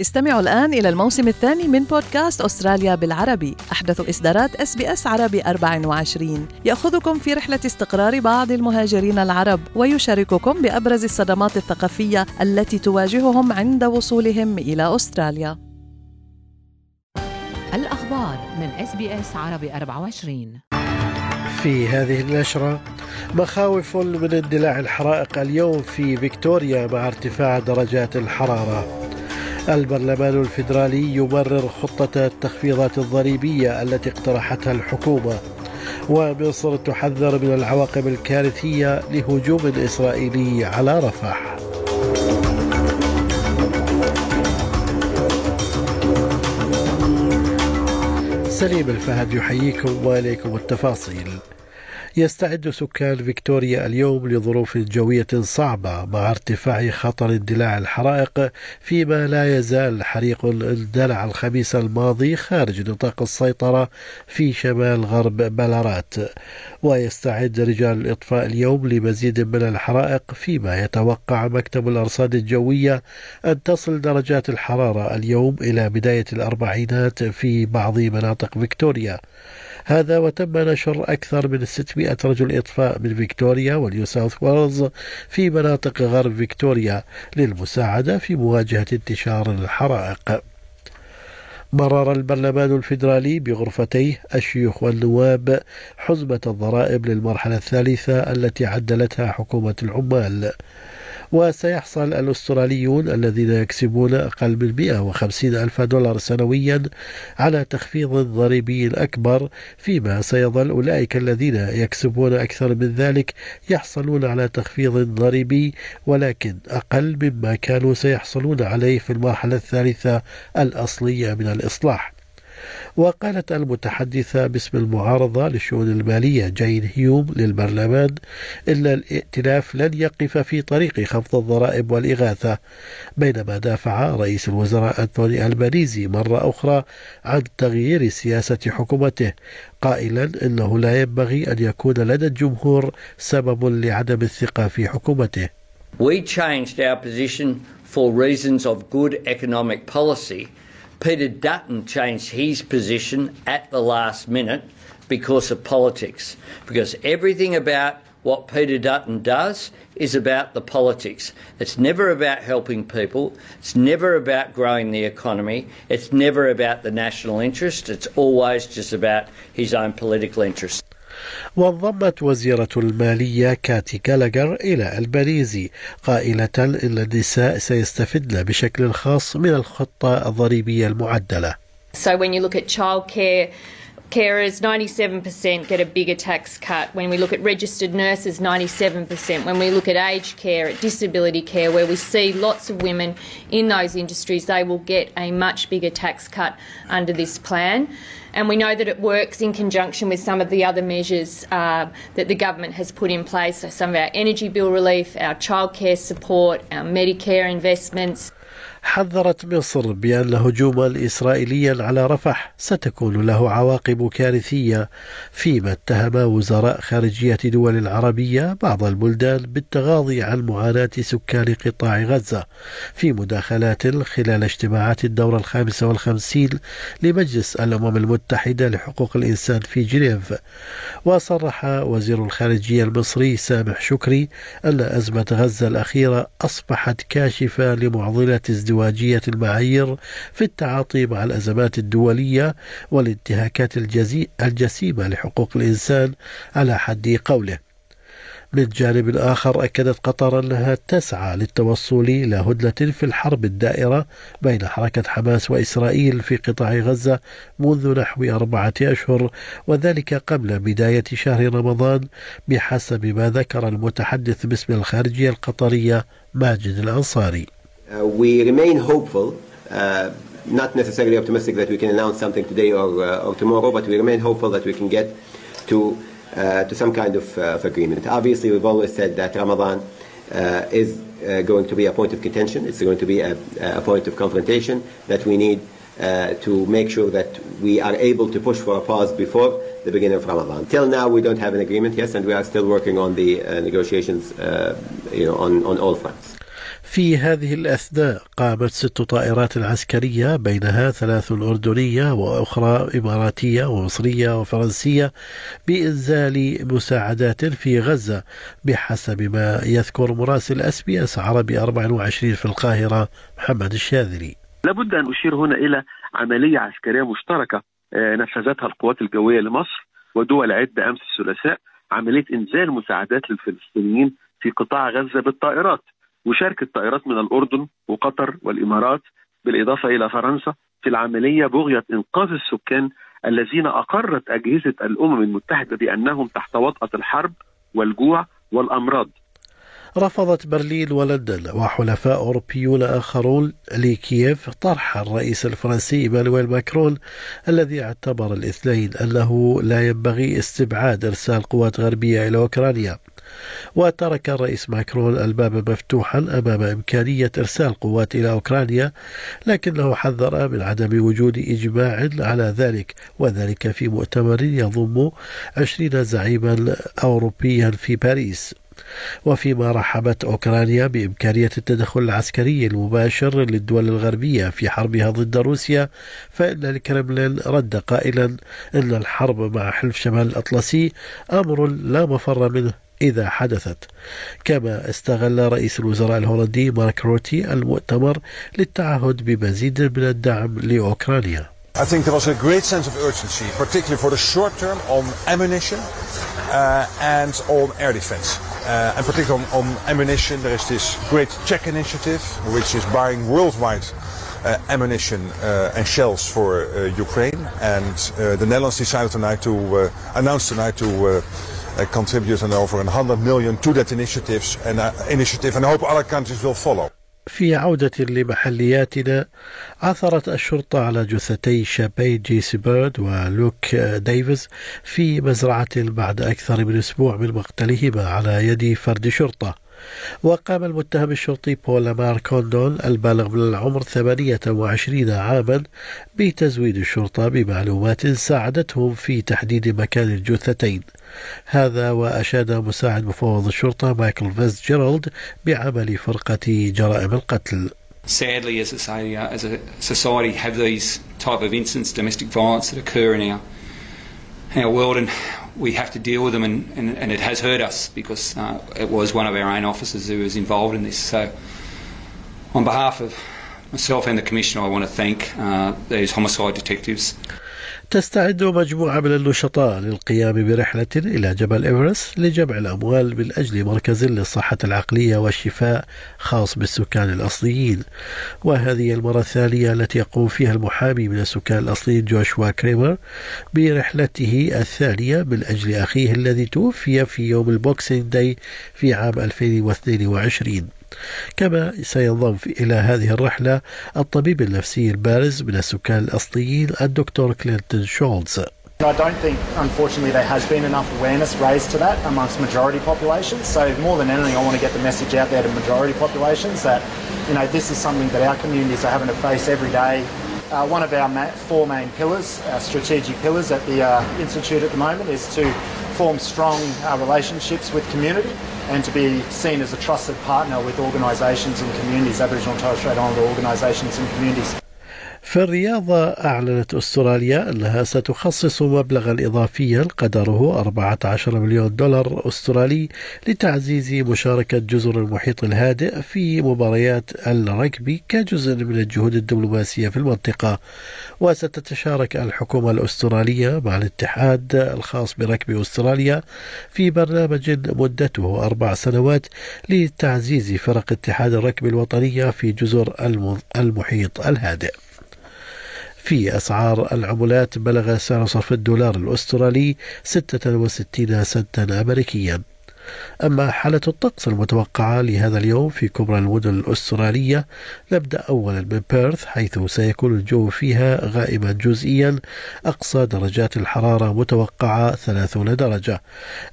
استمعوا الآن إلى الموسم الثاني من بودكاست أستراليا بالعربي. أحدث إصدارات إس بي إس عربي 24 يأخذكم في رحلة استقرار بعض المهاجرين العرب ويشارككم بأبرز الصدمات الثقافية التي تواجههم عند وصولهم إلى أستراليا. الأخبار من إس بي إس عربي 24 في هذه النشرة مخاوف من اندلاع الحرائق اليوم في فيكتوريا مع ارتفاع درجات الحرارة. البرلمان الفيدرالي يمرر خطة التخفيضات الضريبية التي اقترحتها الحكومة. ومصر تحذر من العواقب الكارثية لهجوم إسرائيلي على رفح. سليم الفهد يحييكم وإليكم التفاصيل. يستعد سكان فيكتوريا اليوم لظروف جوية صعبة مع ارتفاع خطر اندلاع الحرائق فيما لا يزال حريق اندلع الخميس الماضي خارج نطاق السيطرة في شمال غرب بلارات. ويستعد رجال الإطفاء اليوم لمزيد من الحرائق فيما يتوقع مكتب الأرصاد الجوية أن تصل درجات الحرارة اليوم إلى بداية الأربعينات في بعض مناطق فيكتوريا. هذا وتم نشر أكثر من 600 رجل إطفاء من فيكتوريا ونيو ساوث ويلز في مناطق غرب فيكتوريا للمساعدة في مواجهة انتشار الحرائق. مرر البرلمان الفيدرالي بغرفتيه الشيوخ والنواب حزمة الضرائب للمرحلة الثالثة التي عدلتها حكومة العمال. وسيحصل الأستراليون الذين يكسبون أقل من 150 ألف دولار سنويا على تخفيض ضريبي أكبر فيما سيظل أولئك الذين يكسبون أكثر من ذلك يحصلون على تخفيض ضريبي ولكن أقل مما كانوا سيحصلون عليه في المرحلة الثالثة الأصلية من الإصلاح. وقالت المتحدثة باسم المعارضة للشؤون المالية جين هيوم للبرلمان إن الائتلاف لن يقف في طريق خفض الضرائب والإغاثة بينما دافع رئيس الوزراء أنتوني ألبانيزي مرة أخرى عن تغيير سياسة حكومته قائلا إنه لا ينبغي أن يكون لدى الجمهور سبب لعدم الثقة في حكومته. We changed our position for reasons of good economic policy Peter Dutton changed his position at the last minute because of politics. Because everything about what Peter Dutton does is about the politics. It's never about helping people. It's never about growing the economy. It's never about the national interest. It's always just about his own political interest. وانضمت وزيرة المالية كاتي كالاجر إلى الباريزي قائلة إن النساء سيستفدن بشكل خاص من الخطة الضريبية المعدلة. So when you look at childcare, carers 97% get a bigger tax cut. When we look at registered nurses, 97%. When we look at aged care, at disability care, where we see lots of women in those industries, they will get a much bigger tax cut under this plan. And we know that it works in conjunction with some of the other measures uh, that the government has put in place. So, some of our energy bill relief, our childcare support, our Medicare investments. حذرت مصر بأن هجوما إسرائيليا على رفح ستكون له عواقب كارثية فيما اتهم وزراء خارجية دول العربية بعض البلدان بالتغاضي عن معاناة سكان قطاع غزة. في مداخلات خلال اجتماعات الدورة الخامسة والخمسين لمجلس الأمم المتحدة لحقوق الإنسان في جنيف. وصرح وزير الخارجية المصري سامح شكري أن أزمة غزة الأخيرة أصبحت كاشفة لمعضلة ازدواجية المعايير في التعاطي مع الأزمات الدولية والانتهاكات الجسيمة لحقوق الإنسان على حد قوله. من جانب آخر أكدت قطر أنها تسعى للتوصل إلى هدنة في الحرب الدائرة بين حركة حماس وإسرائيل في قطاع غزة منذ نحو أربعة أشهر وذلك قبل بداية شهر رمضان بحسب ما ذكر المتحدث باسم الخارجية القطرية ماجد الأنصاري. Uh, we remain hopeful, uh, not necessarily optimistic that we can announce something today or, uh, or tomorrow, but we remain hopeful that we can get to, uh, to some kind of, uh, of, agreement. Obviously, we've always said that Ramadan uh, is going to be a point of contention, it's going to be a, a point of confrontation that we need to make sure that we are able to push for a pause before the beginning of Ramadan. Till now, we don't have an agreement, yes, and we are still working on the negotiations you know, on, on all fronts. في هذه الأثناء قامت ست طائرات عسكرية بينها ثلاث أردنية وأخرى إماراتية ومصرية وفرنسية بإنزال مساعدات في غزة بحسب ما يذكر مراسل أس بي أس عربي 24 في القاهرة محمد الشاذلي. لابد أن أشير هنا إلى عملية عسكرية مشتركة آه، نفذتها القوات الجوية لمصر ودول عدة أمس الثلاثاء عملية إنزال مساعدات للفلسطينيين في قطاع غزة بالطائرات. وشاركت طائرات من الأردن وقطر والإمارات بالإضافة إلى فرنسا في العملية بغية إنقاذ السكان الذين أقرت أجهزة الأمم المتحدة بأنهم تحت وطأة الحرب والجوع والأمراض. رفضت برلين ولندن وحلفاء أوروبيون آخرون لكييف طرح الرئيس الفرنسي إيمانويل ماكرون الذي اعتبر الاثنين أنه لا ينبغي استبعاد إرسال قوات غربية إلى أوكرانيا. وترك الرئيس ماكرون الباب مفتوحا أمام إمكانية إرسال قوات إلى أوكرانيا لكنه حذر من عدم وجود إجماع على ذلك وذلك في مؤتمر يضم عشرين زعيما أوروبيا في باريس. وفيما رحبت أوكرانيا بإمكانية التدخل العسكري المباشر للدول الغربية في حربها ضد روسيا فإن الكرملين رد قائلا أن الحرب مع حلف شمال الأطلسي أمر لا مفر منه. إذا حدثت كما استغل رئيس الوزراء الهولندي مارك روتي المؤتمر للتعهد بمزيد من الدعم لأوكرانيا I think there was a great sense of urgency, particularly for the short term on ammunition uh, and on air defense. Uh, and particularly on, on, ammunition, there is this great check initiative, which is buying worldwide uh, ammunition uh, and shells for uh, Ukraine. And uh, the Netherlands decided tonight to announce tonight to contribute an over 100 million to that initiatives and initiative, and I hope other countries will follow. في عودة لمحلياتنا عثرت الشرطة على جثتي الشابين جيسي بيرد ولوك ديفيز في مزرعة بعد أكثر من أسبوع من مقتلهما على يد فرد شرطة وقام المتهم الشرطي بول مار كوندون البالغ من العمر 28 عاما بتزويد الشرطة بمعلومات ساعدتهم في تحديد مكان الجثتين. هذا وأشاد مساعد مفوض الشرطة مايكل فيز جيرالد بعمل فرقة جرائم القتل. Sadly, as, a, uh, as a society, have these type of incidents, domestic violence that occur in our our world, and we have to deal with them, and, and, and it has hurt us because uh, it was one of our own officers who was involved in this. So, on behalf of myself and the Commissioner, I want to thank uh, these homicide detectives. تستعد مجموعة من النشطاء للقيام برحلة إلى جبل إيفرست لجمع الأموال من أجل مركز للصحة العقلية والشفاء خاص بالسكان الأصليين. وهذه المرة الثانية التي يقوم فيها المحامي من السكان الأصليين جوشوا كريمر برحلته الثانية من أجل أخيه الذي توفي في يوم ال Boxing Day في عام 2022 كما سينضم إلى هذه الرحلة الطبيب النفسي البارز من السكان الأصليين الدكتور كلينتون شولز I don't think, unfortunately, there has been enough awareness raised to that amongst majority populations. So, more than anything, I want to get the message out there to majority populations that, you know, this is something that our communities are having to face every day. Uh, one of our four main pillars, our strategic pillars at the uh, Institute at the moment, is to form strong uh, relationships with community and to be seen as a trusted partner with organisations and communities, Aboriginal and Torres Strait Islander organisations and communities. في الرياضة أعلنت أستراليا أنها ستخصص مبلغا إضافيا قدره 14 مليون دولار أسترالي لتعزيز مشاركة جزر المحيط الهادئ في مباريات الركبي كجزء من الجهود الدبلوماسية في المنطقة. وستتشارك الحكومة الأسترالية مع الاتحاد الخاص بركب أستراليا في برنامج مدته أربع سنوات لتعزيز فرق اتحاد الركب الوطنية في جزر المحيط الهادئ. في أسعار العملات بلغ سعر صرف الدولار الأسترالي 66 سنتا أمريكيا. أما حالة الطقس المتوقعة لهذا اليوم في كبرى المدن الأسترالية نبدأ أولا من بيرث حيث سيكون الجو فيها غائما جزئيا. أقصى درجات الحرارة متوقعة 30 درجة.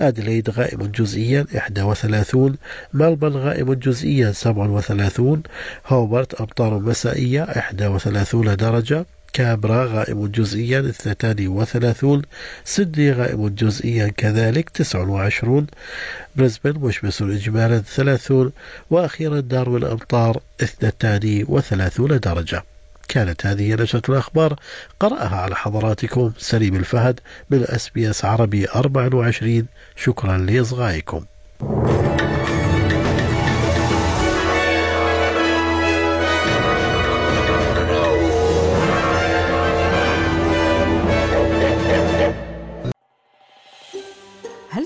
أدليد غائم جزئيا 31 ملبن غائم جزئيا 37 هوبرت أمطار مسائية 31 درجة. كابرا غائم جزئيا 32 سيدني غائم جزئيا كذلك 29 بريسبن مشمس إجمالا 30 وأخيرا داروين أمطار 32 درجة. كانت هذه نشرة الأخبار. قرأها على حضراتكم سليم الفهد من أس بي أس عربي 24 شكرا لإصغائكم.